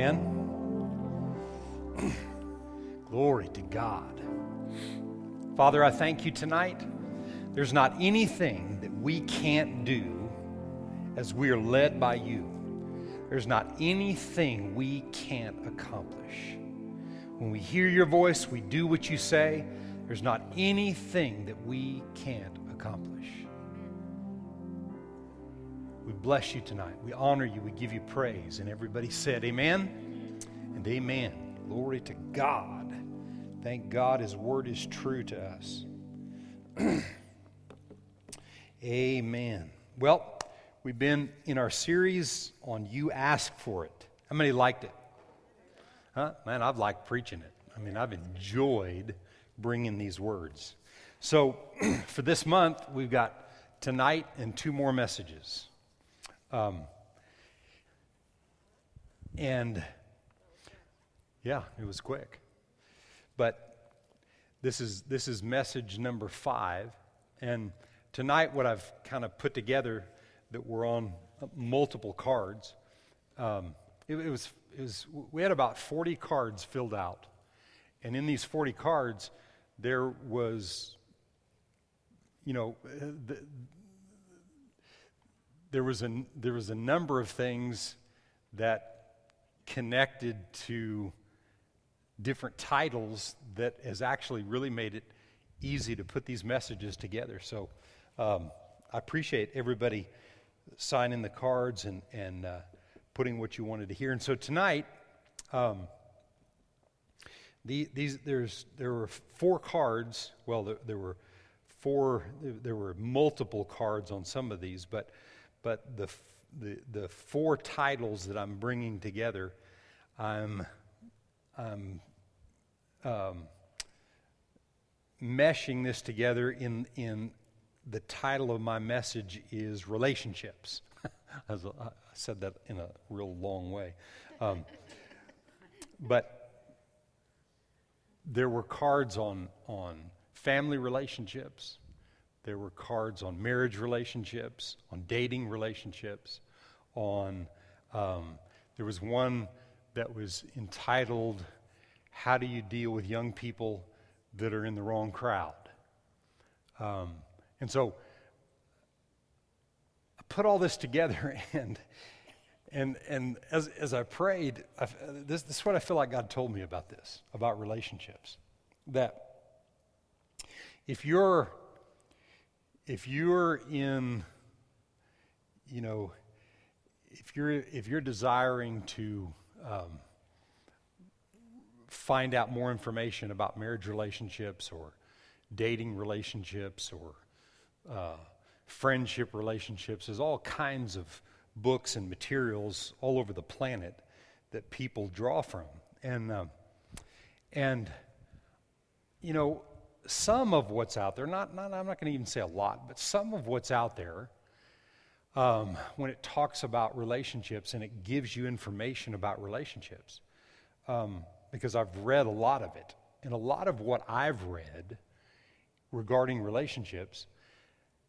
Amen. Glory to God. Father, I thank you tonight. There's not anything that we can't do as we are led by you. There's not anything we can't accomplish. When we hear your voice, we do what you say. There's not anything that we can't accomplish. We bless you tonight. We honor you. We give you praise. And everybody said, Amen and Amen. Glory to God. Thank God his word is true to us. amen. Well, we've been in our series on You Ask for It. How many liked it? Huh? Man, I've liked preaching it. I mean, I've enjoyed bringing these words. So, for this month, we've got tonight and two more messages. Um, and yeah, it was quick. But this is, this is message number five. And tonight, what I've kind of put together that were on multiple cards, um, it, it, was, it was, we had about 40 cards filled out. And in these 40 cards, there was, you know, the, there was a, there was a number of things that connected to different titles that has actually really made it easy to put these messages together. So um, I appreciate everybody signing the cards and, and uh, putting what you wanted to hear. And so tonight, um, the, these, there's, there were four cards. Well, there, there were four, there were multiple cards on some of these, but but the, the, the four titles that I'm bringing together, I'm, I'm um, meshing this together in, in the title of my message is Relationships. I said that in a real long way. Um, but there were cards on, on family relationships, there were cards on marriage relationships, on dating relationships, on. Um, there was one that was entitled, How Do You Deal with Young People That Are in the Wrong Crowd? Um, and so I put all this together, and, and, and as, as I prayed, I, this, this is what I feel like God told me about this, about relationships. That if you're if you're in, you know, if you're if you're desiring to um, find out more information about marriage relationships or dating relationships or uh, friendship relationships, there's all kinds of books and materials all over the planet that people draw from, and uh, and you know some of what's out there, not, not I'm not going to even say a lot, but some of what's out there, um, when it talks about relationships and it gives you information about relationships, um, because I've read a lot of it. And a lot of what I've read regarding relationships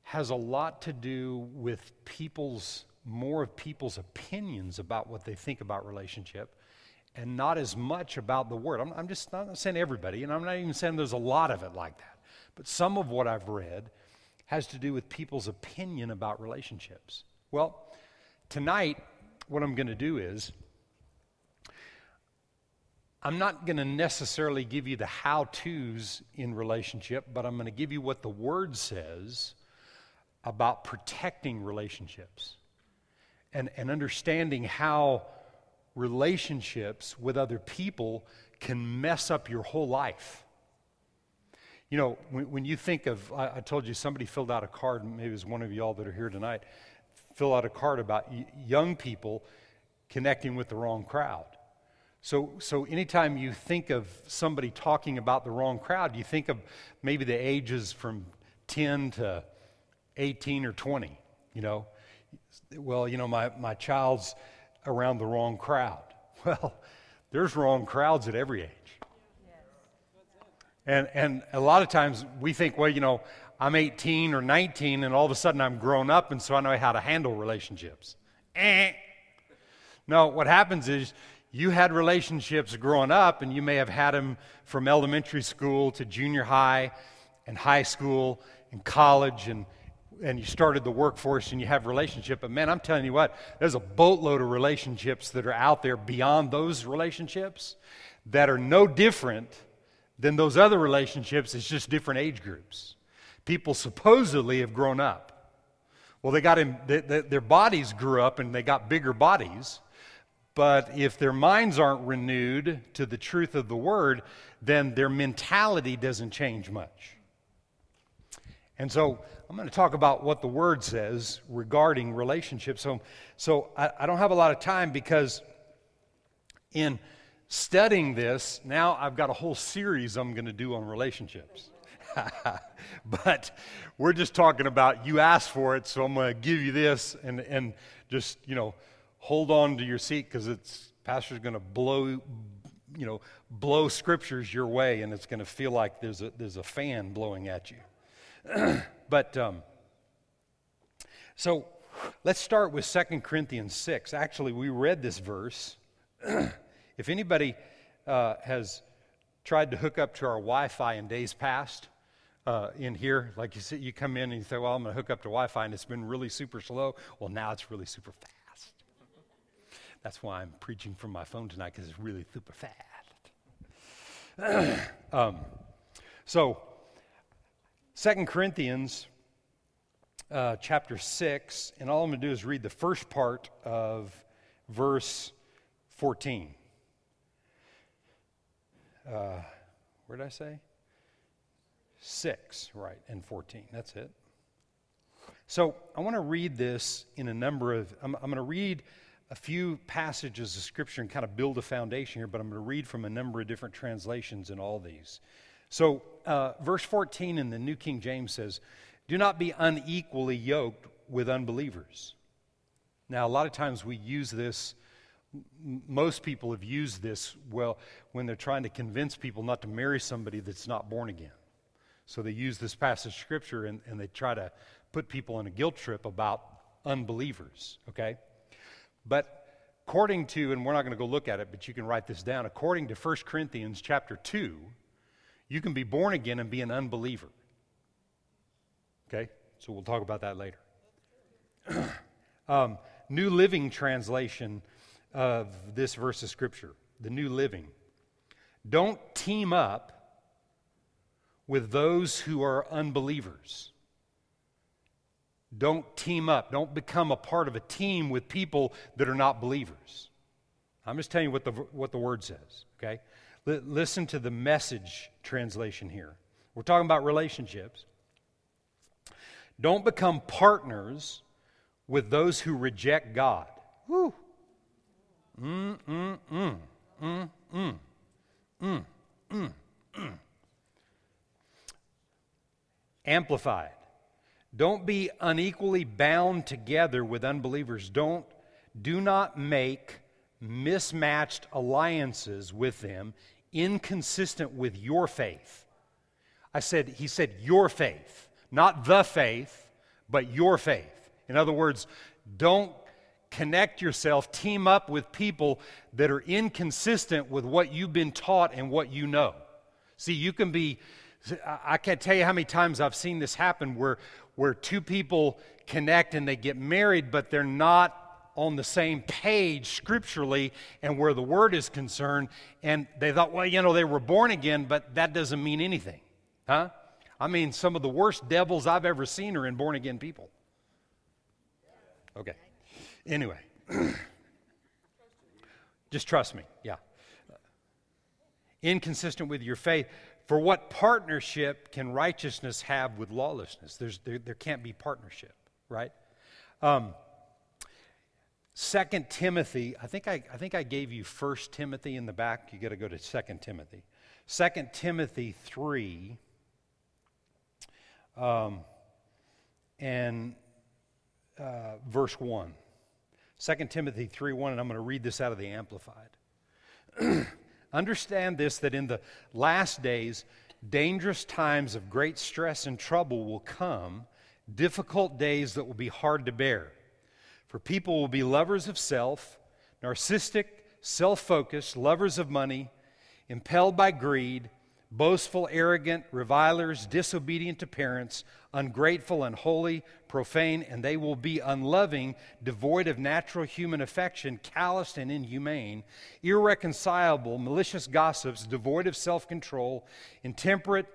has a lot to do with people's, more of people's opinions about what they think about relationship and not as much about the word. I'm, I'm just not saying everybody, and I'm not even saying there's a lot of it like that. But some of what I've read has to do with people's opinion about relationships. Well, tonight, what I'm going to do is I'm not going to necessarily give you the how to's in relationship, but I'm going to give you what the word says about protecting relationships and, and understanding how relationships with other people can mess up your whole life. You know, when, when you think of, I, I, told you somebody filled out a card, maybe it was one of y'all that are here tonight, fill out a card about y- young people connecting with the wrong crowd. So, so anytime you think of somebody talking about the wrong crowd, you think of maybe the ages from 10 to 18 or 20, you know. Well, you know, my, my child's around the wrong crowd. Well, there's wrong crowds at every age. And, and a lot of times we think, well, you know, I'm 18 or 19 and all of a sudden I'm grown up and so I know how to handle relationships. Eh. No, what happens is you had relationships growing up, and you may have had them from elementary school to junior high and high school and college, and, and you started the workforce and you have relationship. But man, I'm telling you what, there's a boatload of relationships that are out there beyond those relationships that are no different than those other relationships. It's just different age groups. People supposedly have grown up. Well, they got in, they, they, their bodies grew up and they got bigger bodies. But if their minds aren't renewed to the truth of the word, then their mentality doesn't change much. And so I'm going to talk about what the word says regarding relationships. So, so I, I don't have a lot of time because in studying this, now I've got a whole series I'm going to do on relationships. but we're just talking about you asked for it, so I'm going to give you this and, and just, you know, hold on to your seat because it's pastor's going to blow you know blow scriptures your way and it's going to feel like there's a there's a fan blowing at you but um, so let's start with 2 corinthians 6 actually we read this verse. If anybody uh, has tried to hook up to our wi-fi in days past uh, in here like you see you come in and you say well i'm going to hook up to wi-fi and it's been really super slow. Well now it's really super fast. That's why I'm preaching from my phone tonight because it's really super fast. um, so, Second Corinthians uh, chapter 6, and all I'm going to do is read the first part of verse 14. Uh, where did I say? 6, right, and 14. That's it. So I want to read this in a number of, I'm, I'm going to read a few passages of Scripture and kind of build a foundation here, but I'm going to read from a number of different translations in all these. So, uh, verse 14 in the New King James says, Do not be unequally yoked with unbelievers. Now, a lot of times we use this, most people have used this well when they're trying to convince people not to marry somebody that's not born again. So they use this passage of Scripture and, and they try to put people on a guilt trip about unbelievers, okay? But according to, and we're not going to go look at it, but you can write this down. According to 1 Corinthians chapter 2, you can be born again and be an unbeliever. Okay? So we'll talk about that later. um, New Living Translation of this verse of Scripture, the New Living. Don't team up with those who are unbelievers. Don't team up. Don't become a part of a team with people that are not believers. I'm just telling you what the, what the word says, okay? Listen to the message translation here. We're talking about relationships. Don't become partners with those who reject God. Woo. Mm, mm, mm. Mm, mm. Mm, mm, mm. Amplified. Don't be unequally bound together with unbelievers. Don't do not make mismatched alliances with them inconsistent with your faith. I said he said your faith, not the faith, but your faith. In other words, don't connect yourself, team up with people that are inconsistent with what you've been taught and what you know. See, you can be I can't tell you how many times I've seen this happen where where two people connect and they get married, but they're not on the same page scripturally and where the word is concerned. And they thought, well, you know, they were born again, but that doesn't mean anything. Huh? I mean, some of the worst devils I've ever seen are in born again people. Okay. Anyway, just trust me. Yeah. Inconsistent with your faith. For what partnership can righteousness have with lawlessness? There's, there, there can't be partnership, right? Um, 2 Timothy, I think I, I think I gave you 1 Timothy in the back. You got to go to 2 Timothy. 2 Timothy 3 um, and uh, verse 1. 2 Timothy 3 1, and I'm going to read this out of the Amplified. Understand this that in the last days, dangerous times of great stress and trouble will come, difficult days that will be hard to bear. For people will be lovers of self, narcissistic, self focused, lovers of money, impelled by greed, boastful, arrogant, revilers, disobedient to parents, ungrateful, unholy, profane, and they will be unloving, devoid of natural human affection, calloused and inhumane, irreconcilable, malicious gossips, devoid of self control, intemperate,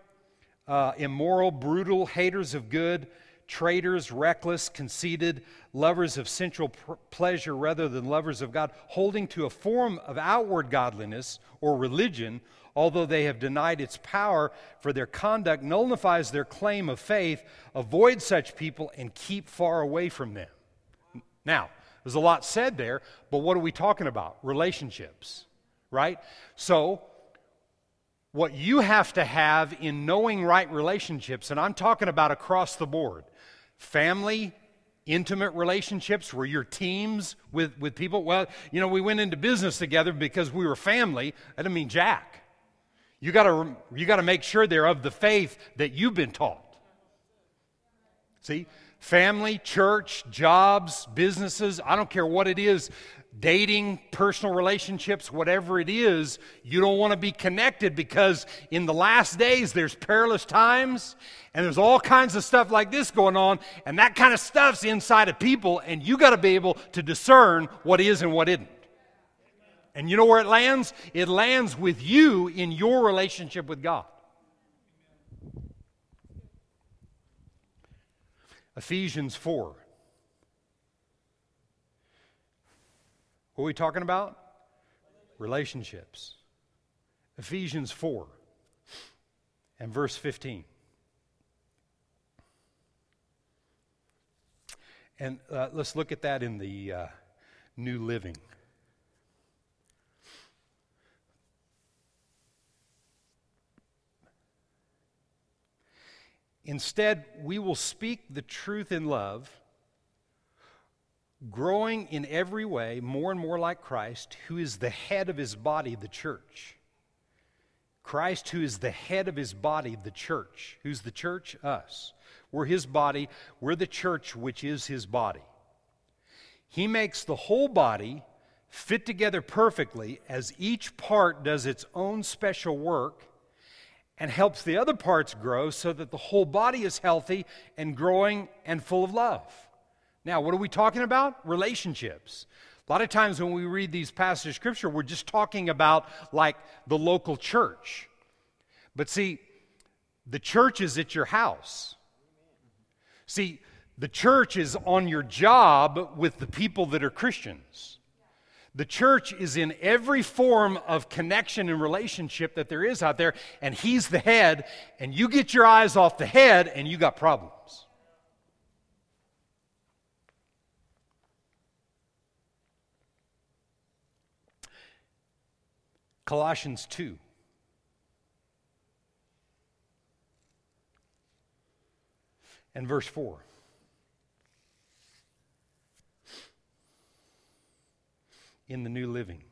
uh, immoral, brutal, haters of good traitors, reckless, conceited, lovers of sensual pleasure rather than lovers of God, holding to a form of outward godliness or religion, although they have denied its power, for their conduct nullifies their claim of faith. Avoid such people and keep far away from them. Now, there's a lot said there, but what are we talking about? Relationships, right? So, what you have to have in knowing right relationships, and I'm talking about across the board family, intimate relationships Were you're teams with, with people. Well, you know, we went into business together because we were family. I doesn't mean jack. You got to you got to make sure they're of the faith that you've been taught. See? Family, church, jobs, businesses, I don't care what it is dating, personal relationships, whatever it is, you don't want to be connected because in the last days there's perilous times and there's all kinds of stuff like this going on, and that kind of stuff's inside of people, and you got to be able to discern what is and what isn't. And you know where it lands? It lands with you in your relationship with God. Ephesians 4. What are we talking about? Relationships. Ephesians 4 and verse 15. And uh, let's look at that in the uh, New Living. Instead, we will speak the truth in love growing in every way more and more like Christ, who is the head of his body, the church. Christ, who is the head of his body, the church. Who's the church? Us. We're his body. We're the church, which is his body. He makes the whole body fit together perfectly as each part does its own special work and helps the other parts grow so that the whole body is healthy and growing and full of love. Now, what are we talking about? Relationships. A lot of times when we read these passages of scripture, we're just talking about like the local church. But see, the church is at your house. See, the church is on your job with the people that are Christians. The church is in every form of connection and relationship that there is out there, and He's the head, and you get your eyes off the head, and you got problems. Colossians 2. And verse 4. In the New Living.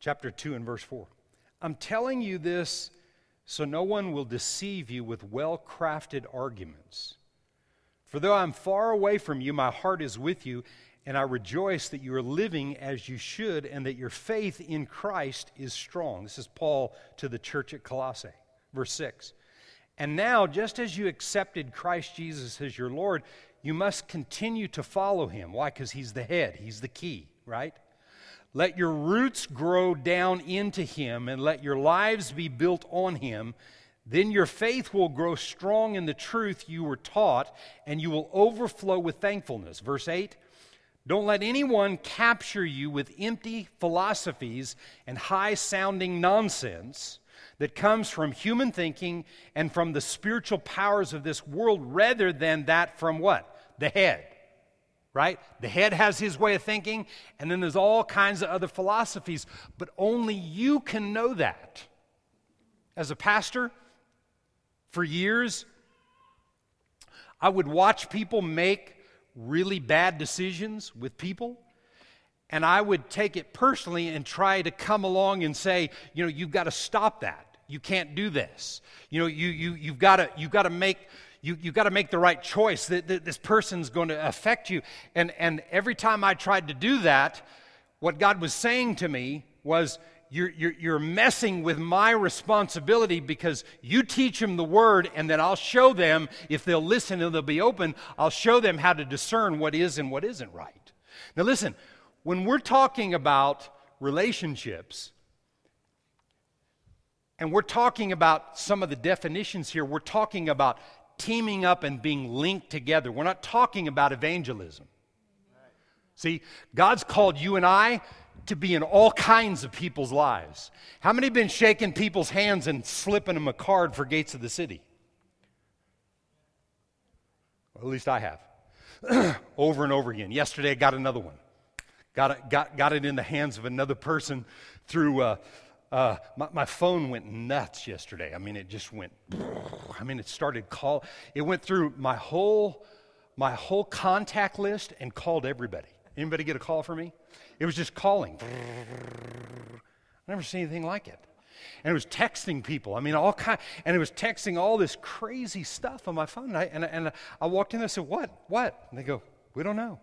Chapter 2 and verse 4. I'm telling you this so no one will deceive you with well crafted arguments. For though I'm far away from you, my heart is with you, and I rejoice that you are living as you should, and that your faith in Christ is strong. This is Paul to the church at Colossae. Verse 6. And now, just as you accepted Christ Jesus as your Lord, you must continue to follow him. Why? Because he's the head, he's the key, right? Let your roots grow down into him, and let your lives be built on him then your faith will grow strong in the truth you were taught, and you will overflow with thankfulness. Verse 8 Don't let anyone capture you with empty philosophies and high sounding nonsense that comes from human thinking and from the spiritual powers of this world rather than that from what? The head. Right? The head has his way of thinking, and then there's all kinds of other philosophies, but only you can know that. As a pastor, for years, I would watch people make really bad decisions with people, and I would take it personally and try to come along and say, you know, you've got to stop that. You can't do this. You know, you, you, you've got to, you've got to make, you, you've got to make the right choice. That, this person's going to affect you. And, and every time I tried to do that, what God was saying to me was, you're, you're, you're, messing with my responsibility because you teach them the word, and then I'll show them, if they'll listen and they'll be open, I'll show them how to discern what is and what isn't right. Now, listen, when we're talking about relationships, and we're talking about some of the definitions here, we're talking about teaming up and being linked together. We're not talking about evangelism. See, God's called you and I to be in all kinds of people's lives. How many been shaking people's hands and slipping them a card for Gates of the City? Well, at least I have. over and over again. Yesterday I got another one. Got it, got, got it in the hands of another person through. Uh, uh, my, my, phone went nuts yesterday. I mean, it just went. I mean, it started call. It went through my whole, my whole contact list and called everybody. Anybody get a call from me? It was just calling. I never seen anything like it. And it was texting people. I mean, all kind, and it was texting all this crazy stuff on my phone. And I, and, and I walked in and I said, "What? What?" And they go, "We don't know.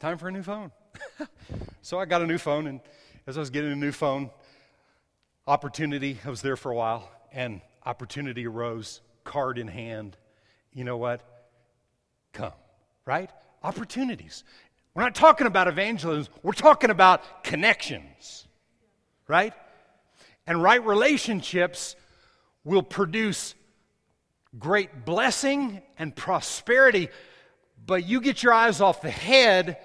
Time for a new phone." so I got a new phone, and as I was getting a new phone, opportunity. I was there for a while, and opportunity arose, card in hand. You know what? Come, right? Opportunities. We're not talking about evangelism, we're talking about connections, right? And right relationships will produce great blessing and prosperity, but you get your eyes off the head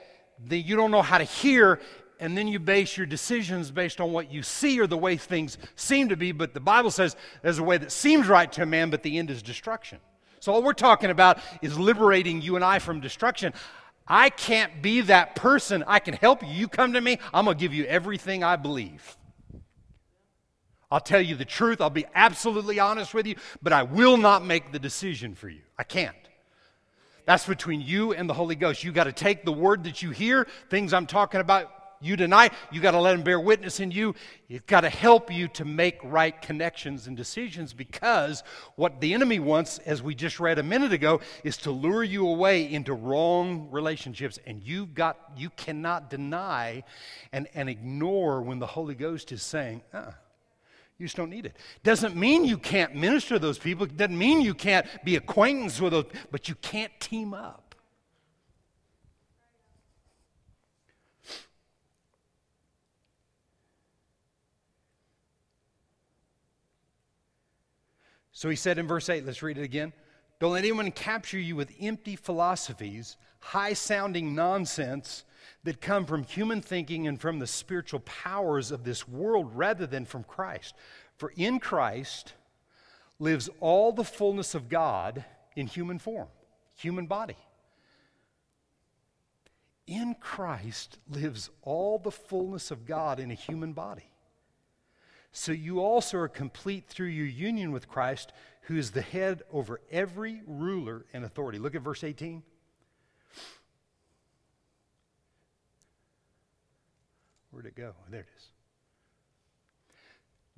that you don't know how to hear, and then you base your decisions based on what you see or the way things seem to be. But the Bible says there's a way that seems right to a man, but the end is destruction. So, all we're talking about is liberating you and I from destruction. I can't be that person. I can help you. You come to me, I'm going to give you everything I believe. I'll tell you the truth. I'll be absolutely honest with you, but I will not make the decision for you. I can't. That's between you and the Holy Ghost. You got to take the word that you hear, things I'm talking about, you tonight. You got to let him bear witness in you. It's got to help you to make right connections and decisions because what the enemy wants, as we just read a minute ago, is to lure you away into wrong relationships. And you've got, you cannot deny and, and ignore when the Holy Ghost is saying, uh, you just don't need it. Doesn't mean you can't minister to those people. Doesn't mean you can't be acquaintance with those, but you can't team up. So he said in verse 8, let's read it again. Don't let anyone capture you with empty philosophies, high sounding nonsense that come from human thinking and from the spiritual powers of this world rather than from Christ. For in Christ lives all the fullness of God in human form, human body. In Christ lives all the fullness of God in a human body so you also are complete through your union with Christ, who is the head over every ruler and authority. Look at verse 18. Where'd it go? There it is.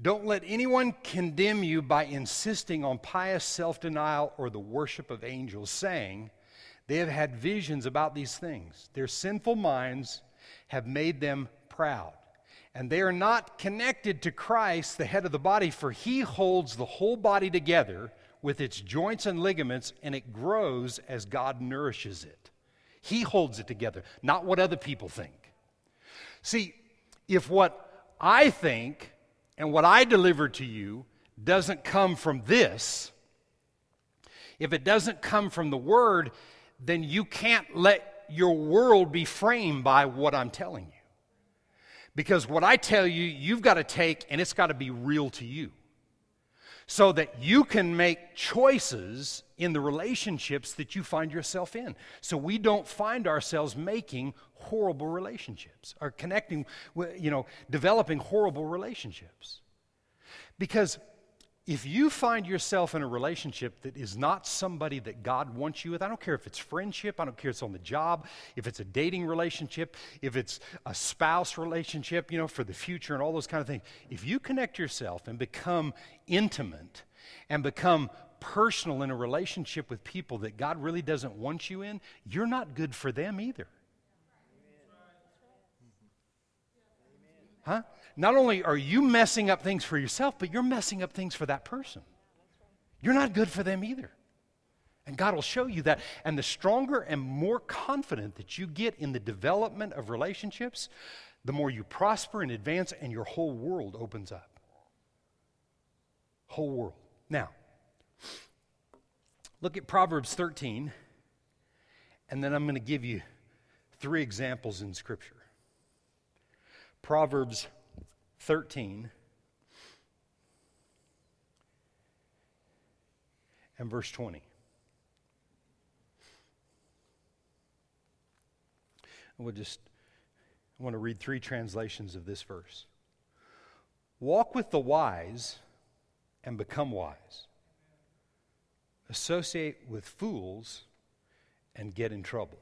Don't let anyone condemn you by insisting on pious self denial or the worship of angels, saying they have had visions about these things. Their sinful minds have made them proud and they are not connected to Christ, the head of the body, for he holds the whole body together with its joints and ligaments, and it grows as God nourishes it. He holds it together, not what other people think. See, if what I think and what I deliver to you doesn't come from this, if it doesn't come from the Word, then you can't let your world be framed by what I'm telling you. Because what I tell you, you've got to take and it's got to be real to you. So that you can make choices in the relationships that you find yourself in. So we don't find ourselves making horrible relationships or connecting, with, you know, developing horrible relationships. Because if you find yourself in a relationship that is not somebody that God wants you with, I don't care if it's friendship, I don't care if it's on the job, if it's a dating relationship, if it's a spouse relationship, you know, for the future and all those kind of things. If you connect yourself and become intimate and become personal in a relationship with people that God really doesn't want you in, you're not good for them either. Huh? Not only are you messing up things for yourself, but you're messing up things for that person. You're not good for them either. And God will show you that. And the stronger and more confident that you get in the development of relationships, the more you prosper and advance, and your whole world opens up. Whole world. Now, look at Proverbs 13, and then I'm going to give you three examples in Scripture. Proverbs 13 and verse 20. We'll just, I want to read three translations of this verse. Walk with the wise and become wise. Associate with fools and get in trouble.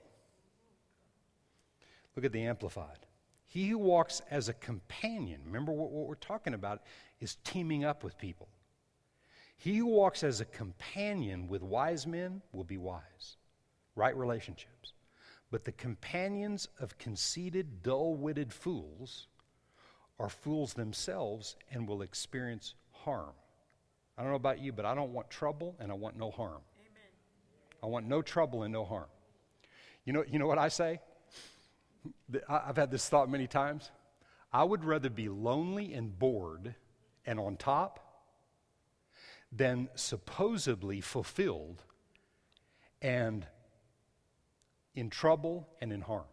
Look at the Amplified. He who walks as a companion, remember what, what, we're talking about, is teaming up with people. He who walks as a companion with wise men will be wise. Right relationships. But the companions of conceited, dull witted fools are fools themselves and will experience harm. I don't know about you, but I don't want trouble and I want no harm. Amen. I want no trouble and no harm. You know, you know what I say? I've had this thought many times. I would rather be lonely and bored and on top than supposedly fulfilled and in trouble and in harm.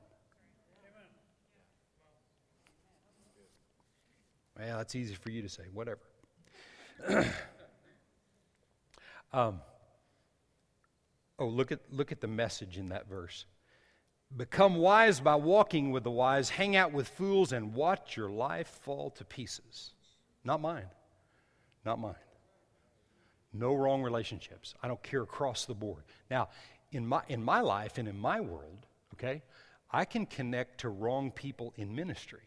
Well, that's easy for you to say, whatever. um, oh, look at, look at the message in that verse. Become wise by walking with the wise, hang out with fools, and watch your life fall to pieces. Not mine. Not mine. No wrong relationships. I don't care across the board. Now, in my, in my life and in my world, okay, I can connect to wrong people in ministry.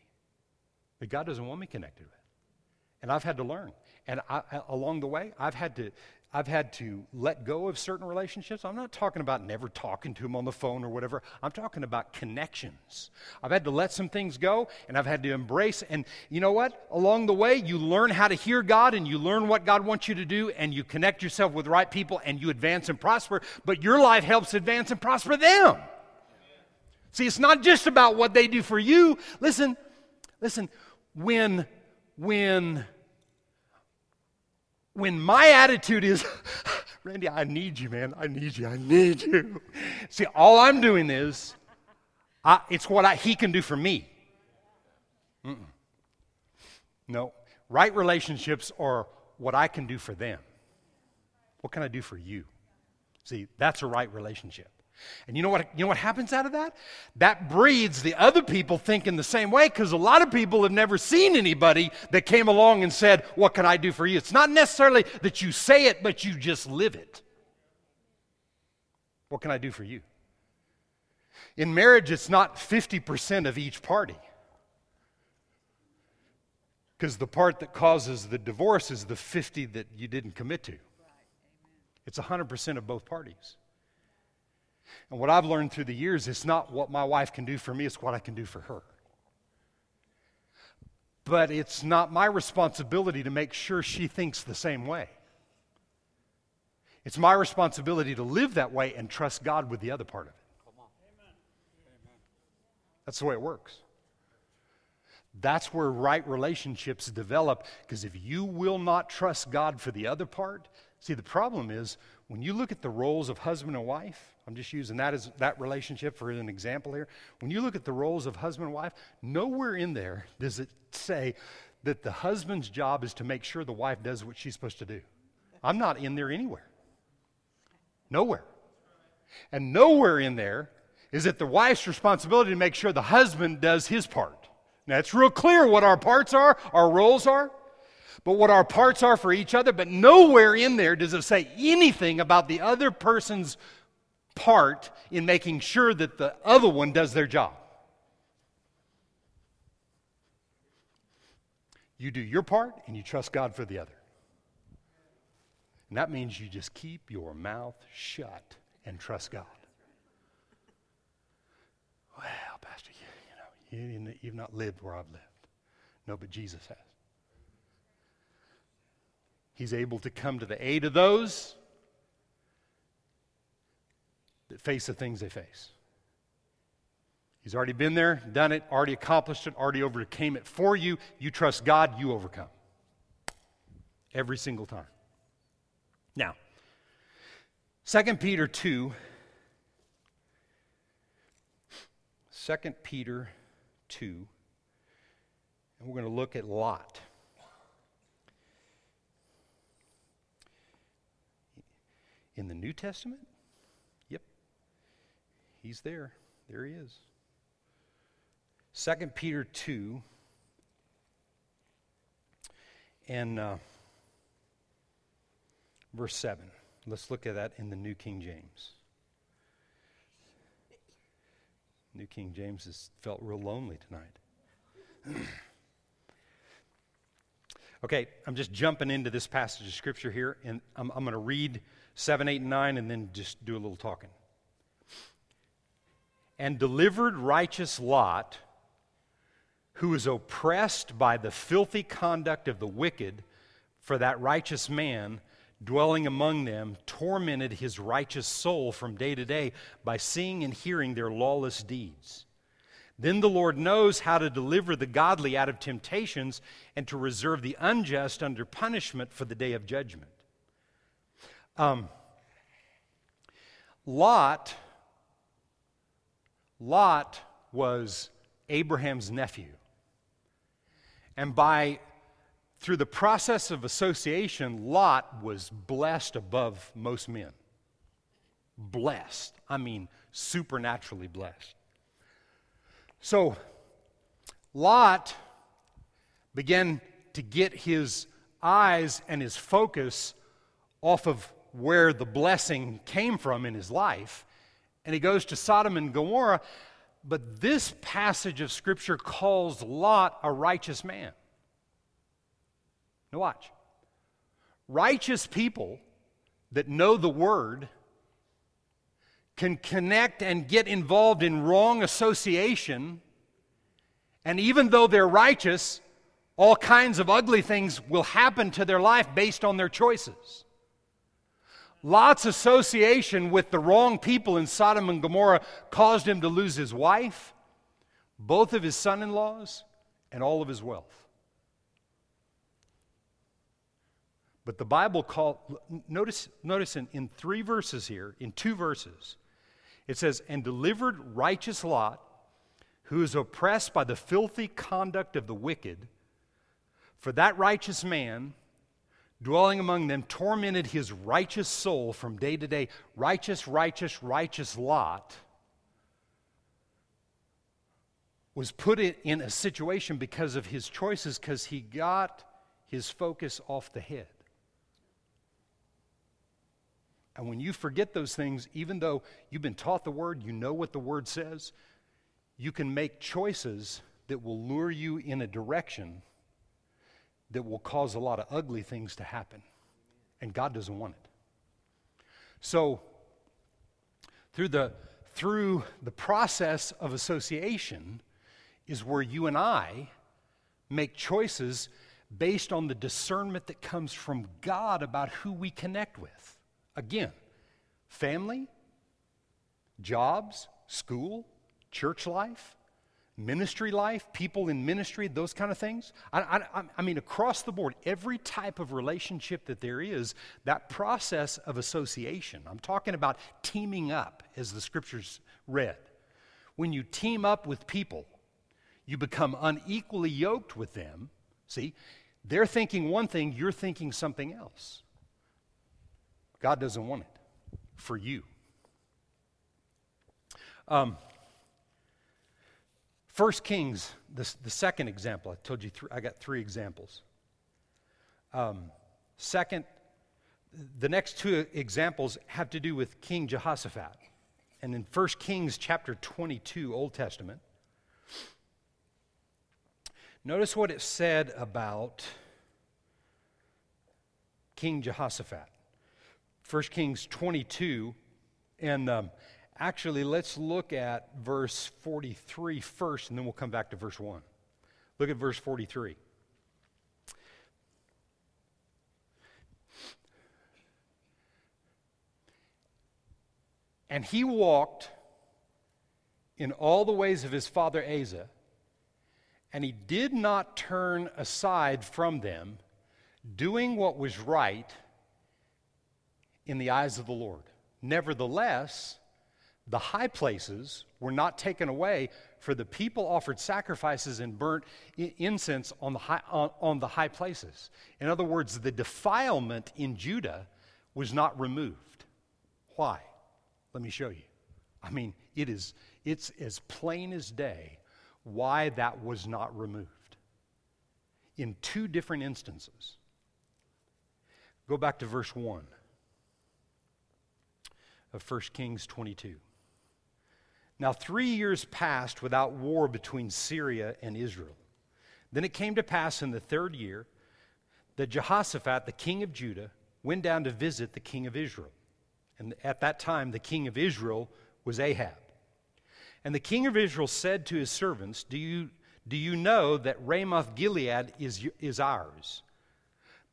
But God doesn't want me connected with. And I've had to learn. And I, along the way, I've had to I've had to let go of certain relationships. I'm not talking about never talking to them on the phone or whatever. I'm talking about connections. I've had to let some things go and I've had to embrace. And you know what? Along the way, you learn how to hear God and you learn what God wants you to do and you connect yourself with right people and you advance and prosper. But your life helps advance and prosper them. See, it's not just about what they do for you. Listen, listen, when, when, when my attitude is, Randy, I need you, man. I need you. I need you. See, all I'm doing is, I, it's what I, he can do for me. Mm-mm. No. Right relationships are what I can do for them. What can I do for you? See, that's a right relationship. And you know what, you know what happens out of that? That breeds the other people thinking the same way because a lot of people have never seen anybody that came along and said, What can I do for you? It's not necessarily that you say it, but you just live it. What can I do for you? In marriage, it's not 50% of each party. Because the part that causes the divorce is the 50 that you didn't commit to. It's 100% of both parties. And what I've learned through the years is not what my wife can do for me, it's what I can do for her. But it's not my responsibility to make sure she thinks the same way. It's my responsibility to live that way and trust God with the other part of it. That's the way it works. That's where right relationships develop because if you will not trust God for the other part, see, the problem is when you look at the roles of husband and wife, I'm just using that as that relationship for an example here. When you look at the roles of husband and wife, nowhere in there does it say that the husband's job is to make sure the wife does what she's supposed to do. I'm not in there anywhere. Nowhere. And nowhere in there is it the wife's responsibility to make sure the husband does his part. Now, it's real clear what our parts are, our roles are but what our parts are for each other. But nowhere in there does it say anything about the other person's part in making sure that the other one does their job. You do your part and you trust God for the other. And that means you just keep your mouth shut and trust God. Well, Pastor, you, you know, you, you've not lived where I've lived. No, but Jesus has. He's able to come to the aid of those that face the things they face. He's already been there, done it, already accomplished it, already overcame it for you. You trust God, you overcome. Every single time. Now, 2 Peter 2. 2 Peter 2. And we're going to look at Lot. In the New Testament? He's there. There he is. 2 Peter 2 and uh, verse 7. Let's look at that in the New King James. New King James has felt real lonely tonight. okay, I'm just jumping into this passage of Scripture here, and I'm, I'm going to read 7, 8, and 9, and then just do a little talking. And delivered righteous Lot who was oppressed by the filthy conduct of the wicked, for that righteous man dwelling among them tormented his righteous soul from day to day by seeing and hearing their lawless deeds. Then the Lord knows how to deliver the godly out of temptations and to reserve the unjust under punishment for the day of judgment. Um, Lot, Lot was Abraham's nephew. And by through the process of association, Lot was blessed above most men. Blessed. I mean, supernaturally blessed. So, Lot began to get his eyes and his focus off of where the blessing came from in his life, and he goes to Sodom and Gomorrah but this passage of Scripture calls Lot a righteous man. Now, watch. Righteous people that know the Word can connect and get involved in wrong association, and even though they're righteous, all kinds of ugly things will happen to their life based on their choices. Lot's association with the wrong people in Sodom and Gomorrah caused him to lose his wife, both of his son in laws, and all of his wealth. But the Bible called, notice, notice in, in three verses here, in two verses, it says, And delivered righteous Lot, who is oppressed by the filthy conduct of the wicked, for that righteous man dwelling among them, tormented his righteous soul from day to day. Righteous, righteous, righteous Lot was put in a situation because of his choices, because he got his focus off the head. And when you forget those things, even though you've been taught the word, you know what the word says, you can make choices that will lure you in a direction that will cause a lot of ugly things to happen. And God doesn't want it. So, through the, through the process of association, is where you and I make choices based on the discernment that comes from God about who we connect with. Again, family, jobs, school, church life, ministry life, people in ministry, those kind of things. I, I, I, mean, across the board, every type of relationship that there is, that process of association. I'm talking about teaming up, as the scriptures read. When you team up with people, you become unequally yoked with them. See, they're thinking one thing, you're thinking something else. God doesn't want it for you. Um, First Kings, the, second example, I told you th- I got three examples. Um, second, the next two examples have to do with King Jehoshaphat. And in 1 Kings chapter 22, Old Testament, notice what it said about King Jehoshaphat. 1 Kings 22. And um, actually, let's look at verse 43 first, and then we'll come back to verse 1. Look at verse 43. And he walked in all the ways of his father Asa, and he did not turn aside from them, doing what was right in the eyes of the Lord. Nevertheless, the high places were not taken away, for the people offered sacrifices and burnt incense on the high, on, on the high places. In other words, the defilement in Judah was not removed. Why? Let me show you. I mean, it is it's as plain as day why that was not removed. In two different instances. Go back to verse 1 of 1 Kings 22. Now, three years passed without war between Syria and Israel. Then it came to pass in the third year that Jehoshaphat, the king of Judah, went down to visit the king of Israel. And at that time, the king of Israel was Ahab. And the king of Israel said to his servants, Do you, do you know that Ramoth Gilead is, is ours?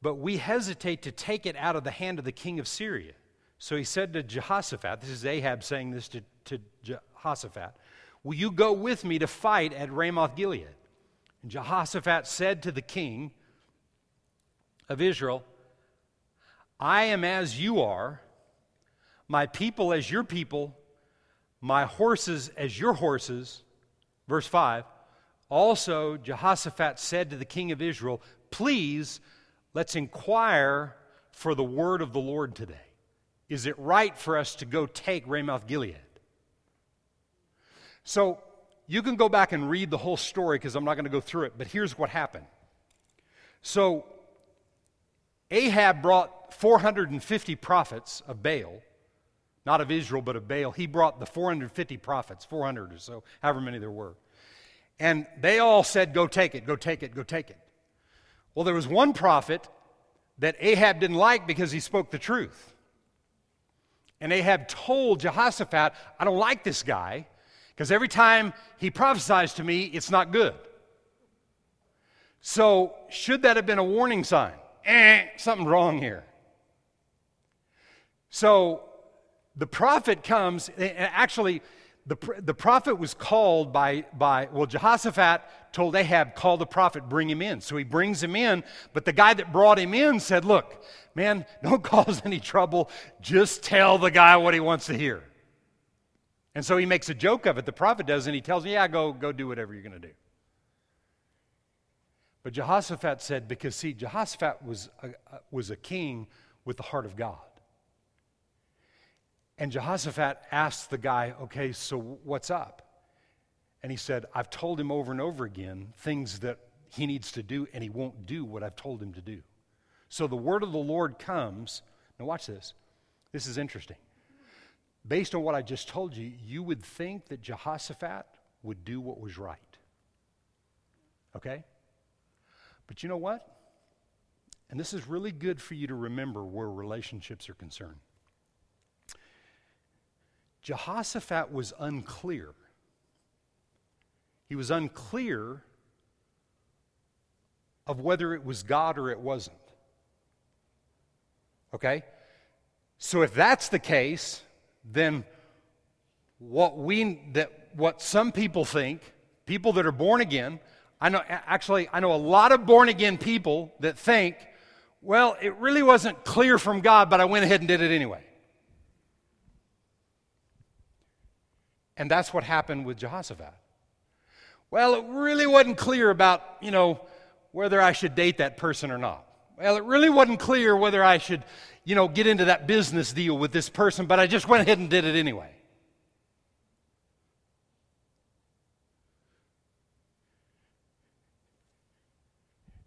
But we hesitate to take it out of the hand of the king of Syria. So he said to Jehoshaphat, this is Ahab saying this to, to Jehoshaphat, Will you go with me to fight at Ramoth Gilead? And Jehoshaphat said to the king of Israel, I am as you are, my people as your people, my horses as your horses. Verse 5. Also, Jehoshaphat said to the king of Israel, Please, let's inquire for the word of the Lord today. Is it right for us to go take Ramoth Gilead? So, you can go back and read the whole story because I'm not going to go through it, but here's what happened. So, Ahab brought 450 prophets of Baal not of Israel, but of Baal. He brought the 450 prophets, 400 or so, however many there were. And they all said, Go take it, go take it, go take it. Well, there was one prophet that Ahab didn't like because he spoke the truth. And Ahab told Jehoshaphat, I don't like this guy because every time he prophesies to me, it's not good. So, should that have been a warning sign? Eh, something's wrong here. So, the prophet comes, actually, the, the prophet was called by, by, well, Jehoshaphat told Ahab, call the prophet, bring him in. So he brings him in, but the guy that brought him in said, look, man, don't cause any trouble. Just tell the guy what he wants to hear. And so he makes a joke of it. The prophet does, and he tells him, yeah, go, go do whatever you're going to do. But Jehoshaphat said, because see, Jehoshaphat was a, was a king with the heart of God. And Jehoshaphat asked the guy, okay, so what's up? And he said, I've told him over and over again things that he needs to do, and he won't do what I've told him to do. So the word of the Lord comes. Now, watch this. This is interesting. Based on what I just told you, you would think that Jehoshaphat would do what was right. Okay? But you know what? And this is really good for you to remember where relationships are concerned. Jehoshaphat was unclear. He was unclear of whether it was God or it wasn't. Okay? So if that's the case, then what we that what some people think, people that are born again, I know actually I know a lot of born again people that think, well, it really wasn't clear from God, but I went ahead and did it anyway. And that's what happened with Jehoshaphat. Well, it really wasn't clear about, you know, whether I should date that person or not. Well, it really wasn't clear whether I should, you know, get into that business deal with this person, but I just went ahead and did it anyway.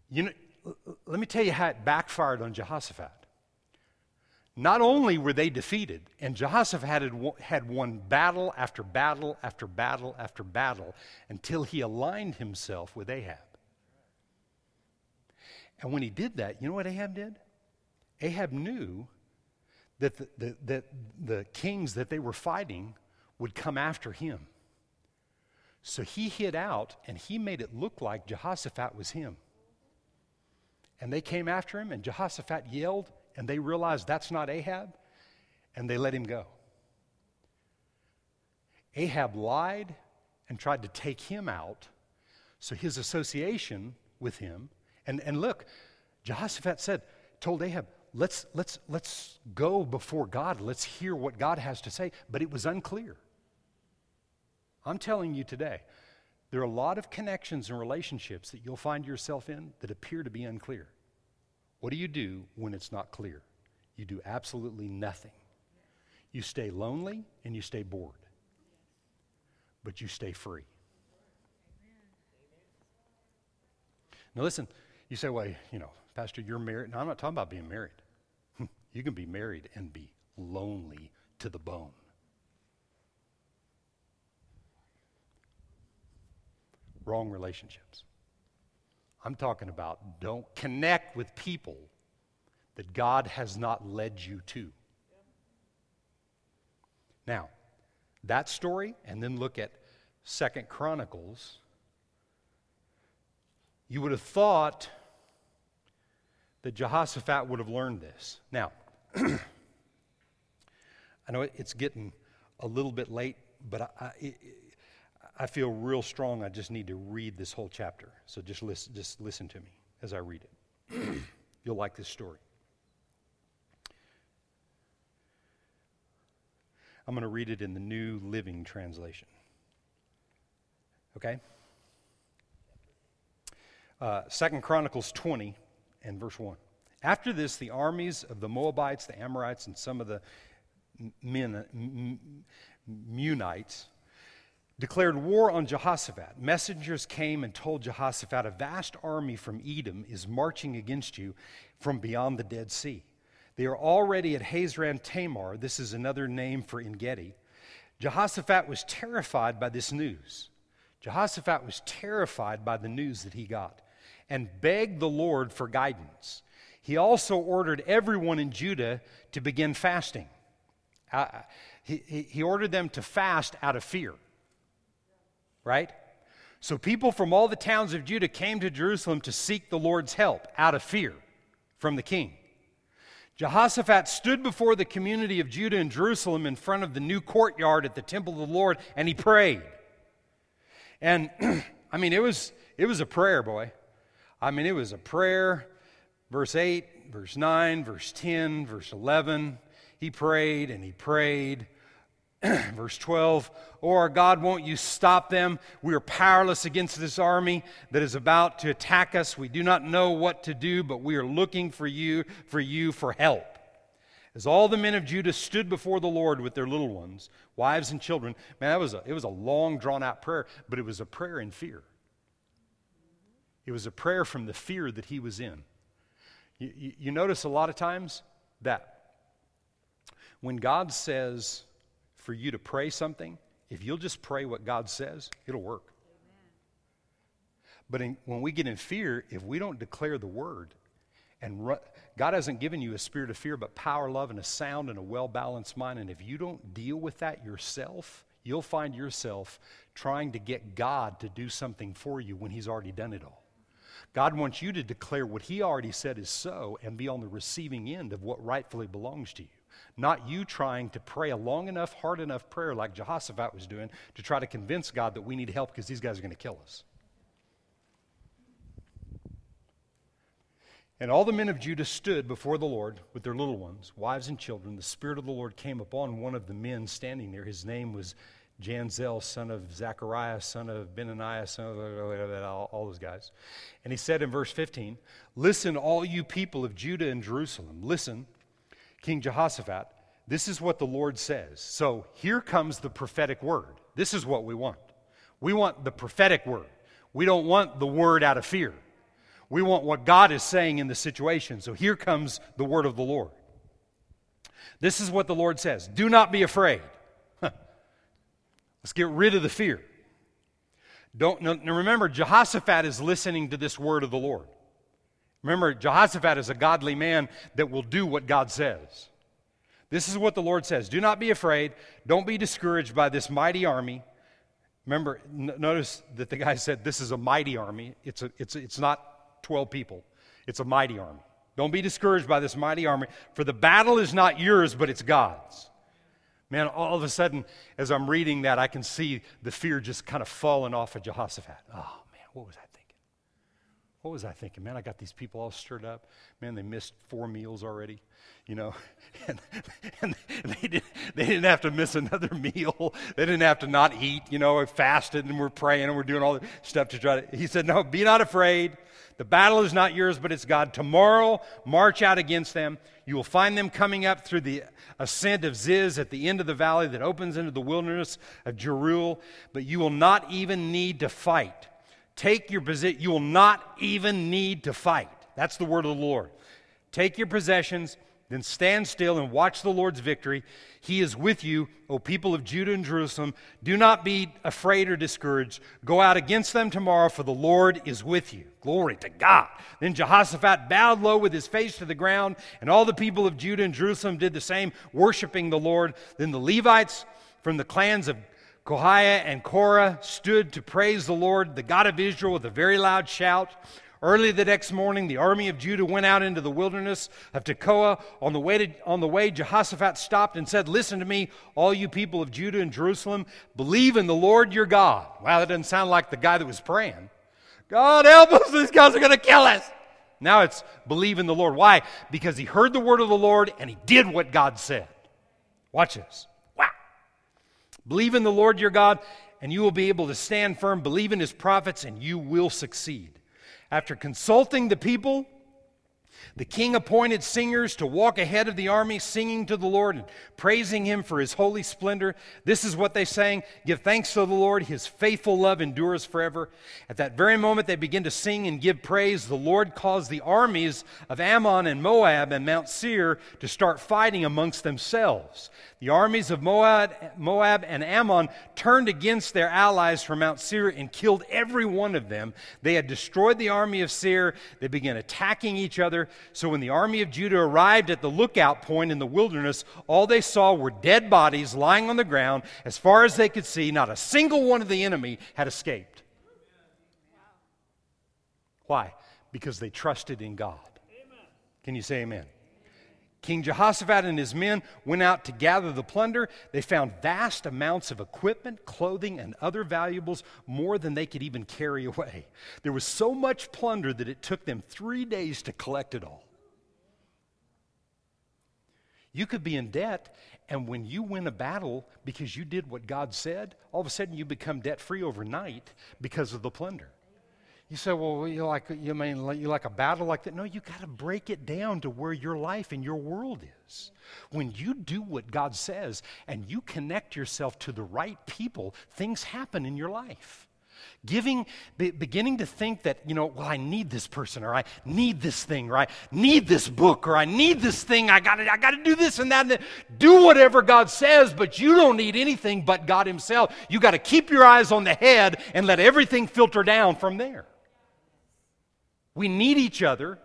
You know, let me tell you how it backfired on Jehoshaphat. Not only were they defeated, and Jehoshaphat had, had won battle after battle after battle after battle until he aligned himself with Ahab. And when he did that, you know what Ahab did? Ahab knew that the, the, that the kings that they were fighting would come after him. So he hid out and he made it look like Jehoshaphat was him. And they came after him, and Jehoshaphat yelled, and they realized that's not Ahab, and they let him go. Ahab lied and tried to take him out, so his association with him, and, and look, Jehoshaphat said, told Ahab, let's, let's, let's go before God, let's hear what God has to say, but it was unclear. I'm telling you today, there are a lot of connections and relationships that you'll find yourself in that appear to be unclear. What do you do when it's not clear? You do absolutely nothing. You stay lonely and you stay bored, but you stay free. Now, listen, you say, well, you know, Pastor, you're married. No, I'm not talking about being married. you can be married and be lonely to the bone. wrong relationships. I'm talking about don't connect with people that God has not led you to. Now, that story, and then look at Second Chronicles, you would have thought that Jehoshaphat would have learned this. Now, I know it's getting a little bit late, but I, I, I feel real strong I just need to read this whole chapter. So just listen, just listen to me as I read it. You'll like this story. I'm going to read it in the New Living Translation. Okay? Uh, Second Chronicles 20 and verse 1. After this, the armies of the Moabites, the Amorites, and some of the men, Meunites declared war on Jehoshaphat. Messengers came and told Jehoshaphat, A vast army from Edom is marching against you from beyond the Dead Sea. They are already at Hazran Tamar. This is another name for Engedi. Jehoshaphat was terrified by this news. Jehoshaphat was terrified by the news that he got and begged the Lord for guidance. He also ordered everyone in Judah to begin fasting. Uh, he, he ordered them to fast out of fear right? So people from all the towns of Judah came to Jerusalem to seek the Lord's help out of fear from the king. Jehoshaphat stood before the community of Judah and Jerusalem in front of the new courtyard at the temple of the Lord and he prayed. And I mean, it was, it was a prayer, boy. I mean, it was a prayer. Verse 8, verse 9, verse 10, verse 11. He prayed and he prayed. Verse 12, Oh, our God, won't you stop them? We are powerless against this army that is about to attack us. We do not know what to do, but we are looking for you, for you for help. As all the men of Judah stood before the Lord with their little ones, wives and children, man, that was a, it was a long, drawn out prayer, but it was a prayer in fear. It was a prayer from the fear that he was in. You, you, you notice a lot of times that when God says, for you to pray something, if you'll just pray what God says, it'll work. Amen. But in, when we get in fear, if we don't declare the word, and God hasn't given you a spirit of fear, but power, love, and a sound and a well balanced mind. And if you don't deal with that yourself, you'll find yourself trying to get God to do something for you when He's already done it all. God wants you to declare what He already said is so and be on the receiving end of what rightfully belongs to you. Not you trying to pray a long enough, hard enough prayer like Jehoshaphat was doing to try to convince God that we need help because these guys are going to kill us. And all the men of Judah stood before the Lord with their little ones, wives and children. The Spirit of the Lord came upon one of the men standing there. His name was Jaziel, son of Zechariah, son of Benaniah, son of all, all those guys. And he said in verse 15, Listen, all you people of Judah and Jerusalem, listen King Jehoshaphat, this is what the Lord says. So here comes the prophetic word. This is what we want. We want the prophetic word. We don't want the word out of fear. We want what God is saying in the situation. So here comes the word of the Lord. This is what the Lord says Do not be afraid. Let's get rid of the fear. Don't, now remember, Jehoshaphat is listening to this word of the Lord. Remember, Jehoshaphat is a godly man that will do what God says. This is what the Lord says Do not be afraid. Don't be discouraged by this mighty army. Remember, n- notice that the guy said, This is a mighty army. It's, a, it's, it's not 12 people, it's a mighty army. Don't be discouraged by this mighty army, for the battle is not yours, but it's God's. Man, all of a sudden, as I'm reading that, I can see the fear just kind of falling off of Jehoshaphat. Oh, man, what was thinking? What was I thinking? Man, I got these people all stirred up. Man, they missed four meals already, you know, and, and they, did, they didn't have to miss another meal. They didn't have to not eat, you know, we fasted and we're praying and we're doing all the stuff to try to. He said, No, be not afraid. The battle is not yours, but it's God. Tomorrow, march out against them. You will find them coming up through the ascent of Ziz at the end of the valley that opens into the wilderness of Jeruel, but you will not even need to fight. Take your position. You will not even need to fight. That's the word of the Lord. Take your possessions then stand still and watch the Lord's victory. He is with you, O people of Judah and Jerusalem. Do not be afraid or discouraged. Go out against them tomorrow, for the Lord is with you. Glory to God. Then Jehoshaphat bowed low with his face to the ground, and all the people of Judah and Jerusalem did the same, worshiping the Lord. Then the Levites from the clans of Kohiah and Korah stood to praise the Lord, the God of Israel, with a very loud shout. Early the next morning, the army of Judah went out into the wilderness of Tekoa. On the, way to, on the way, Jehoshaphat stopped and said, Listen to me, all you people of Judah and Jerusalem. Believe in the Lord your God. Wow, that doesn't sound like the guy that was praying. God help us, these guys are going to kill us. Now it's believe in the Lord. Why? Because he heard the word of the Lord and he did what God said. Watch this. Believe in the Lord your God and you will be able to stand firm. Believe in his prophets and you will succeed. After consulting the people, the king appointed singers to walk ahead of the army, singing to the Lord and praising him for his holy splendor. This is what they sang Give thanks to the Lord, his faithful love endures forever. At that very moment, they begin to sing and give praise. The Lord caused the armies of Ammon and Moab and Mount Seir to start fighting amongst themselves. The armies of Moab, Moab and Ammon turned against their allies from Mount Seir and killed every one of them. They had destroyed the army of Seir. They began attacking each other. So when the army of Judah arrived at the lookout point in the wilderness, all they saw were dead bodies lying on the ground. As far as they could see, not a single one of the enemy had escaped. Why? Because they trusted in God. Can you say amen? King Jehoshaphat and his men went out to gather the plunder. They found vast amounts of equipment, clothing, and other valuables, more than they could even carry away. There was so much plunder that it took them three days to collect it all. You could be in debt, and when you win a battle because you did what God said, all of a sudden you become debt free overnight because of the plunder. You say, well, you like you mean you like a battle like that? No, you got to break it down to where your life and your world is. When you do what God says and you connect yourself to the right people, things happen in your life. Giving, be, beginning to think that, you know, well, I need this person, or I need this thing, or I need this book, or I need this thing, I gotta, I gotta do this and that, and that. Do whatever God says, but you don't need anything but God Himself. You gotta keep your eyes on the head and let everything filter down from there. We need each other,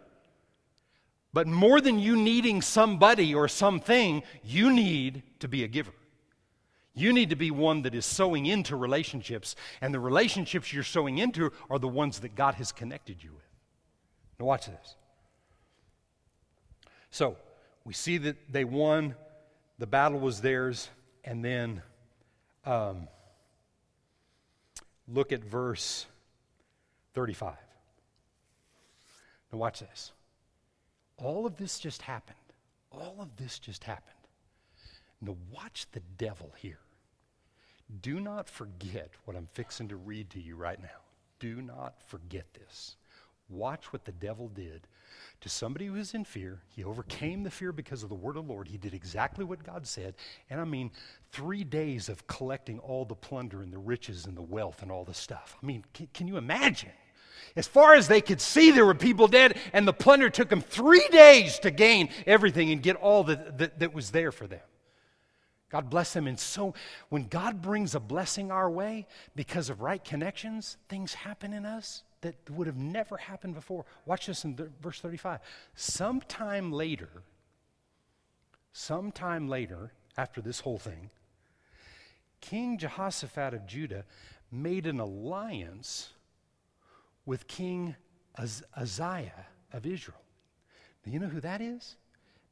but more than you needing somebody or something, you need to be a giver. You need to be one that is sowing into relationships, and the relationships you're sowing into are the ones that God has connected you with. Now, watch this. So, we see that they won, the battle was theirs, and then um, look at verse 35. Now, watch this. All of this just happened. All of this just happened. Now, watch the devil here. Do not forget what I'm fixing to read to you right now. Do not forget this. Watch what the devil did to somebody who was in fear. He overcame the fear because of the word of the Lord. He did exactly what God said. And I mean, three days of collecting all the plunder and the riches and the wealth and all the stuff. I mean, can, can you imagine? As far as they could see, there were people dead, and the plunder took them three days to gain everything and get all that, that, that was there for them. God bless them. And so, when God brings a blessing our way because of right connections, things happen in us that would have never happened before. Watch this in th- verse 35. Sometime later, sometime later, after this whole thing, King Jehoshaphat of Judah made an alliance with King Uzziah of Israel. Now, you know who that is?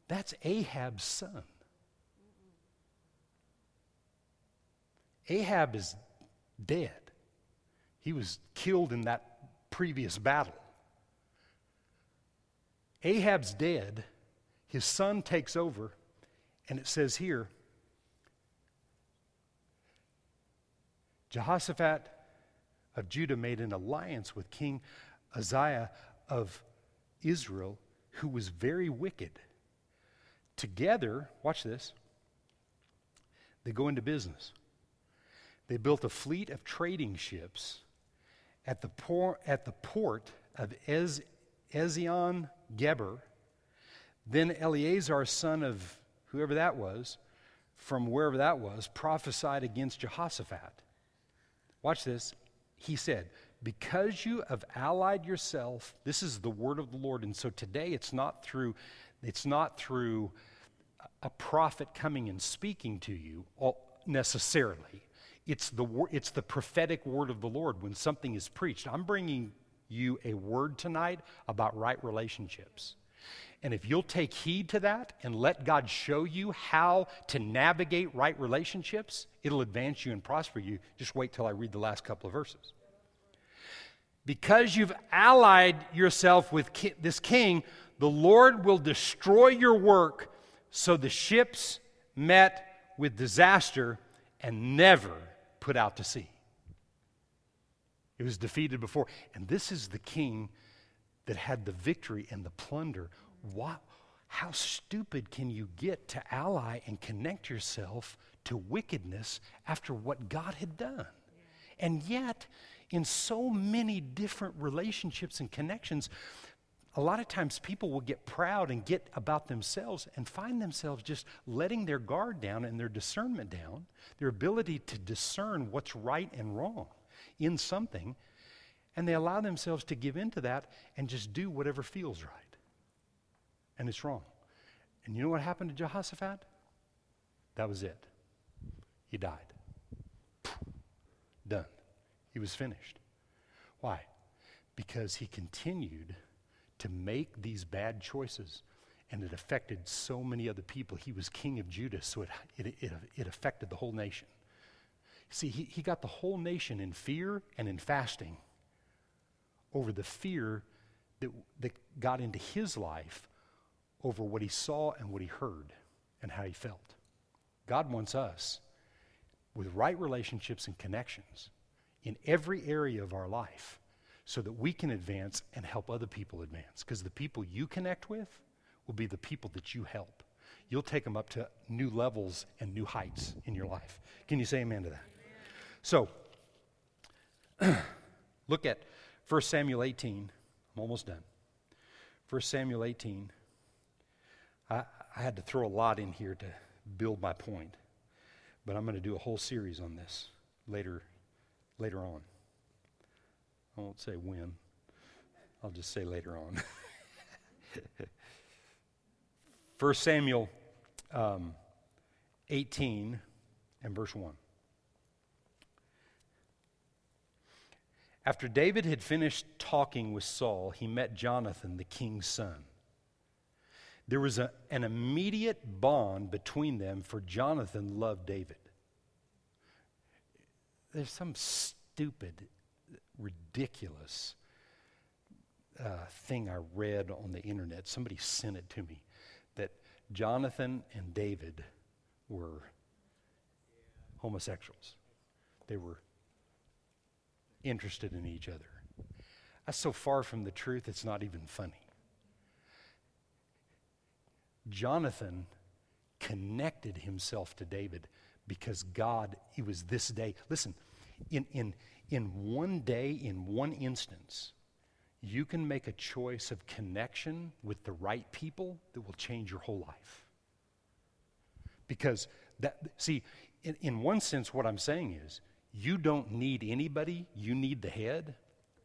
That's Ahab's son. Ahab is dead. He was killed in that previous battle. Ahab's dead. His son takes over, and it says here Jehoshaphat of Judah made an alliance with King Uzziah of Israel, who was very wicked. Together, watch this, they go into business. They built a fleet of trading ships at the, por- at the port of Ez- Ezion Geber. Then Eleazar, son of whoever that was, from wherever that was, prophesied against Jehoshaphat. Watch this. He said, Because you have allied yourself, this is the word of the Lord. And so today it's not through, it's not through a prophet coming and speaking to you uh, necessarily. It's the, it's the prophetic word of the Lord when something is preached. I'm bringing you a word tonight about right relationships. And if you'll take heed to that and let God show you how to navigate right relationships, it'll advance you and prosper you. Just wait till I read the last couple of verses. Because you've allied yourself with ki- this king, the Lord will destroy your work. So the ships met with disaster and never put out to sea. It was defeated before. And this is the king that had the victory and the plunder. How stupid can you get to ally and connect yourself to wickedness after what God had done? And yet, in so many different relationships and connections, a lot of times people will get proud and get about themselves and find themselves just letting their guard down and their discernment down, their ability to discern what's right and wrong in something, and they allow themselves to give into that and just do whatever feels right. And it's wrong. And you know what happened to Jehoshaphat? That was it. He died. Done. He was finished. Why? Because he continued to make these bad choices. And it affected so many other people. He was king of Judah, so it, it, it, it affected the whole nation. See, he, he got the whole nation in fear and in fasting over the fear that, that got into his life over what he saw and what he heard and how he felt. God wants us with right relationships and connections in every area of our life so that we can advance and help other people advance. Because the people you connect with will be the people that you help. You'll take them up to new levels and new heights in your life. Can you say amen to that? So, look at 1 Samuel 18. I'm almost done. 1 Samuel 18. I, I had to throw a lot in here to build my point, but I'm going to do a whole series on this later, later on. I won't say when. I'll just say later on. 1 Samuel um, 18 and verse 1. After David had finished talking with Saul, he met Jonathan, the king's son. There was a, an immediate bond between them, for Jonathan loved David. There's some stupid ridiculous uh, thing I read on the internet. Somebody sent it to me that Jonathan and David were homosexuals. They were interested in each other. That's so far from the truth, it's not even funny. Jonathan connected himself to David because God, it was this day. Listen, in, in, in one day, in one instance, you can make a choice of connection with the right people that will change your whole life. Because that, see, in, in one sense, what I'm saying is you don't need anybody, you need the head.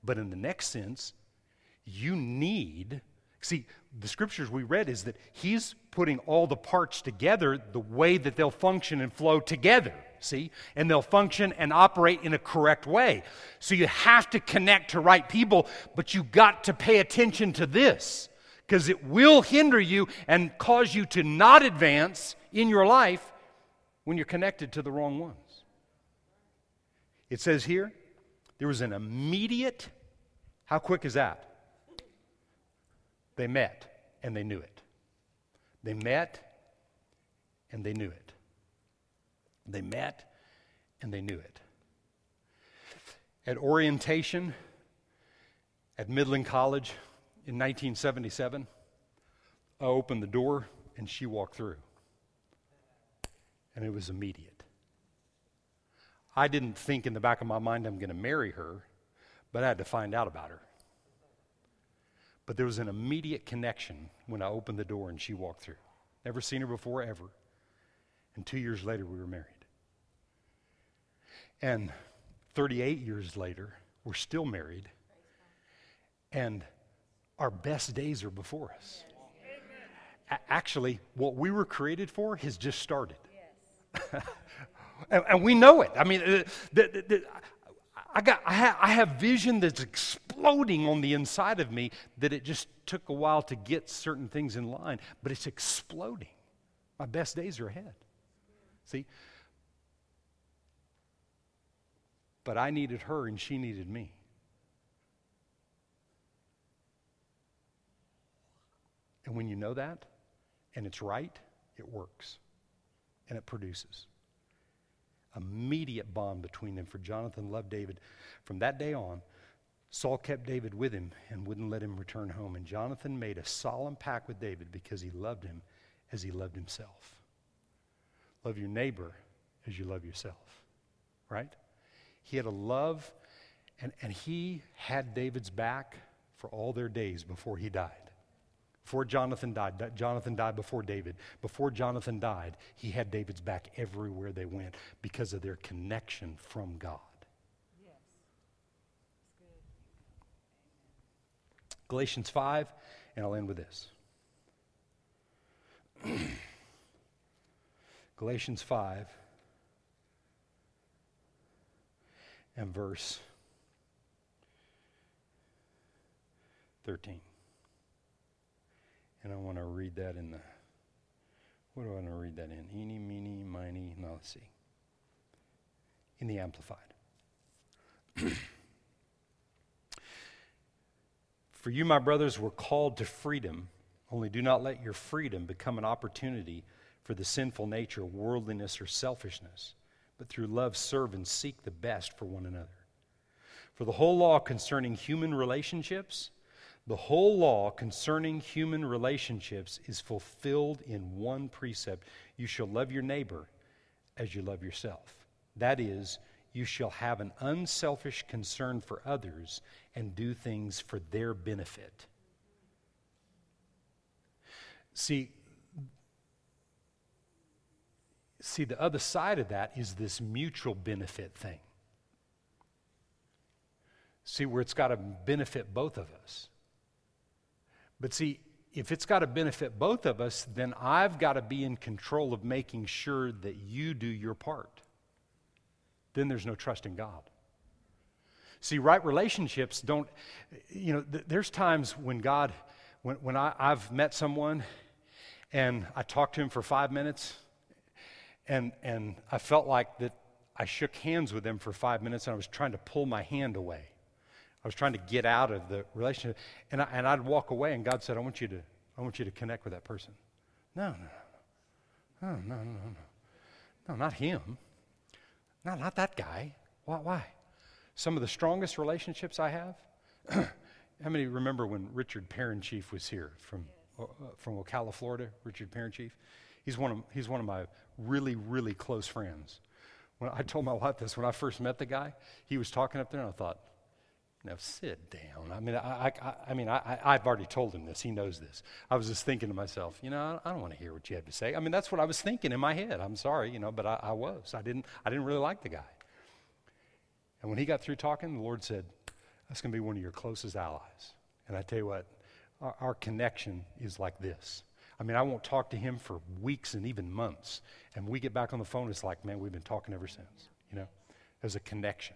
But in the next sense, you need See, the scriptures we read is that he's putting all the parts together the way that they'll function and flow together. See? And they'll function and operate in a correct way. So you have to connect to right people, but you got to pay attention to this because it will hinder you and cause you to not advance in your life when you're connected to the wrong ones. It says here, there was an immediate, how quick is that? They met and they knew it. They met and they knew it. They met and they knew it. At orientation at Midland College in 1977, I opened the door and she walked through. And it was immediate. I didn't think in the back of my mind I'm going to marry her, but I had to find out about her. But there was an immediate connection when I opened the door and she walked through. Never seen her before, ever. And two years later, we were married. And 38 years later, we're still married. And our best days are before us. A- actually, what we were created for has just started. Yes. and, and, we know it. I mean, uh, the, the, the, I, got, I, I have vision that's exploding on the inside of me that it just took a while to get certain things in line, but it's exploding. My best days are ahead. See? But I needed her and she needed me. And when you know that and it's right, it works and it produces immediate bond between them, for Jonathan loved David. From that day on, Saul kept David with him and wouldn't let him return home. And Jonathan made a solemn pact with David because he loved him as he loved himself. Love your neighbor as you love yourself, right? He had a love, and, and he had David's back for all their days before he died. Before Jonathan died, Jonathan died before David. Before Jonathan died, he had David's back everywhere they went because of their connection from God. Yes. Galatians 5, and I'll end with this. Galatians 5 and verse 13. And I want to read that in the, what do I want to read that in? Eeny, meeny, miny, no, let's see. In the Amplified. For you, my brothers, were called to freedom, only do not let your freedom become an opportunity for the sinful nature, worldliness, or selfishness, but through love serve and seek the best for one another. For the whole law concerning human relationships the whole law concerning human relationships is fulfilled in one precept you shall love your neighbor as you love yourself. That is, you shall have an unselfish concern for others and do things for their benefit. See, see the other side of that is this mutual benefit thing. See where it's got to benefit both of us. But see, if it's got to benefit both of us, then I've got to be in control of making sure that you do your part. Then there's no trust in God. See, right relationships don't, you know, th- there's times when God, when, when I, I've met someone and I talked to him for five minutes and, and I felt like that I shook hands with them for five minutes and I was trying to pull my hand away. I was trying to get out of the relationship. And, I, and I'd walk away, and God said, I want you to, I want you to connect with that person. No, no, no. No, no, no, no. No, not him. No, not that guy. Why? Why? Some of the strongest relationships I have. How many remember when Richard Chief was here from, uh, from Ocala, Florida? Richard Chief. He's one, of, he's one of my really, really close friends. When I told my wife this, when I first met the guy, he was talking up there, and I thought, now sit down. I mean, I, I, I mean, I, I've already told him this. He knows this. I was just thinking to myself, you know, I don't want to hear what you have to say. I mean, that's what I was thinking in my head. I'm sorry, you know, but I, I was. I didn't, I didn't really like the guy. And when he got through talking, the Lord said, that's going to be one of your closest allies. And I tell you what, our, our connection is like this. I mean, I won't talk to him for weeks and even months. And we get back on the phone, it's like, man, we've been talking ever since, you know? There's a connection.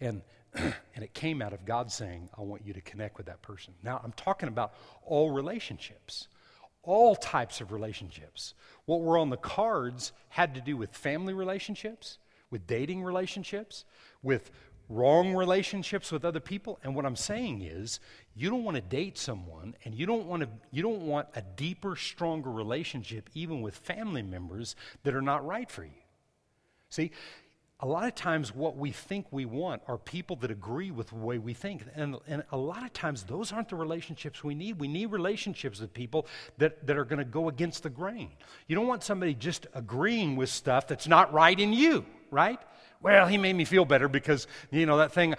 And, and it came out of God saying, I want you to connect with that person. Now, I'm talking about all relationships, all types of relationships. What were on the cards had to do with family relationships, with dating relationships, with wrong relationships with other people and what i'm saying is you don't want to date someone and you don't want to you don't want a deeper stronger relationship even with family members that are not right for you see a lot of times what we think we want are people that agree with the way we think. And, and a lot of times those aren't the relationships we need. We need relationships with people that, that are going to go against the grain. You don't want somebody just agreeing with stuff that's not right in you right well, he made me feel better because, you know, that thing.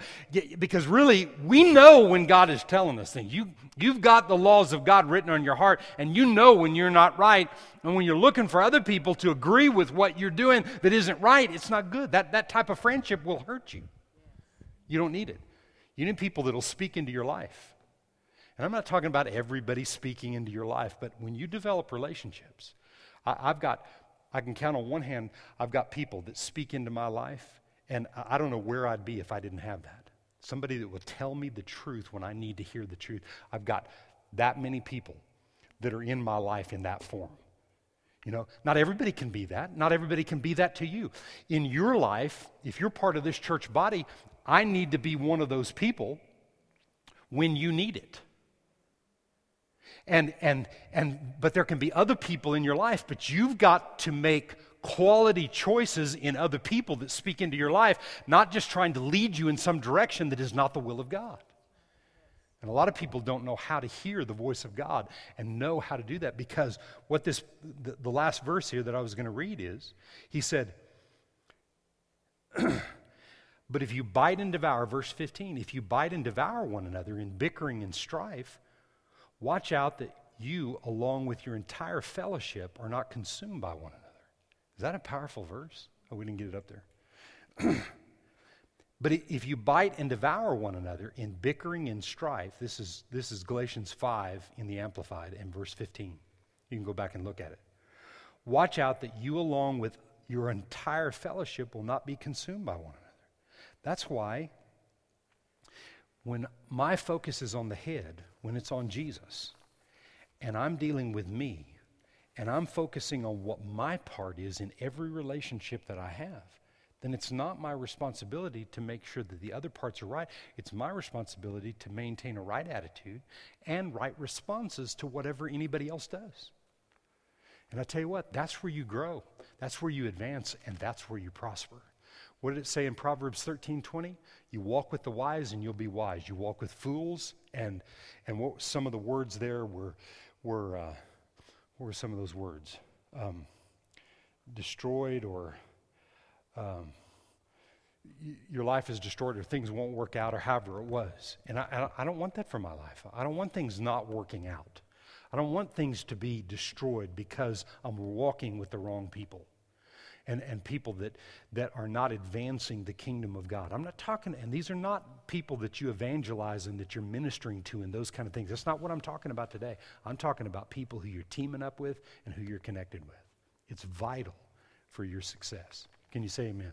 Because really, we know when God is telling us things. You, you've got the laws of God written on your heart, and you know when you're not right. And when you're looking for other people to agree with what you're doing that isn't right, it's not good. That, that type of friendship will hurt you. You don't need it. You need people that will speak into your life. And I'm not talking about everybody speaking into your life, but when you develop relationships, I, I've got I can count on one hand, I've got people that speak into my life, and I don't know where I'd be if I didn't have that. Somebody that will tell me the truth when I need to hear the truth. I've got that many people that are in my life in that form. You know, not everybody can be that. Not everybody can be that to you. In your life, if you're part of this church body, I need to be one of those people when you need it. And, and, and, but there can be other people in your life, but you've got to make quality choices in other people that speak into your life, not just trying to lead you in some direction that is not the will of God. And a lot of people don't know how to hear the voice of God and know how to do that because what this, the, the last verse here that I was going to read is, he said, But if you bite and devour, verse 15, if you bite and devour one another in bickering and strife, Watch out that you, along with your entire fellowship, are not consumed by one another. Is that a powerful verse? Oh, we didn't get it up there. but if you bite and devour one another in bickering and strife, this is, this is Galatians 5 in the Amplified in verse 15. You can go back and look at it. Watch out that you, along with your entire fellowship, will not be consumed by one another. That's why when my focus is on the head, when it's on Jesus, and I'm dealing with me, and I'm focusing on what my part is in every relationship that I have, then it's not my responsibility to make sure that the other parts are right. It's my responsibility to maintain a right attitude and right responses to whatever anybody else does. And I tell you what, that's where you grow, that's where you advance, and that's where you prosper. What did it say in Proverbs 13 20? You walk with the wise and you'll be wise. You walk with fools, and, and what some of the words there were, were uh, what were some of those words? Um, destroyed or um, y- your life is destroyed or things won't work out or however it was. And I, I don't want that for my life. I don't want things not working out. I don't want things to be destroyed because I'm walking with the wrong people and, and people that, that are not advancing the kingdom of God. I'm not talking, and these are not people that you evangelize and that you're ministering to and those kind of things. That's not what I'm talking about today. I'm talking about people who you're teaming up with and who you're connected with. It's vital for your success. Can you say amen?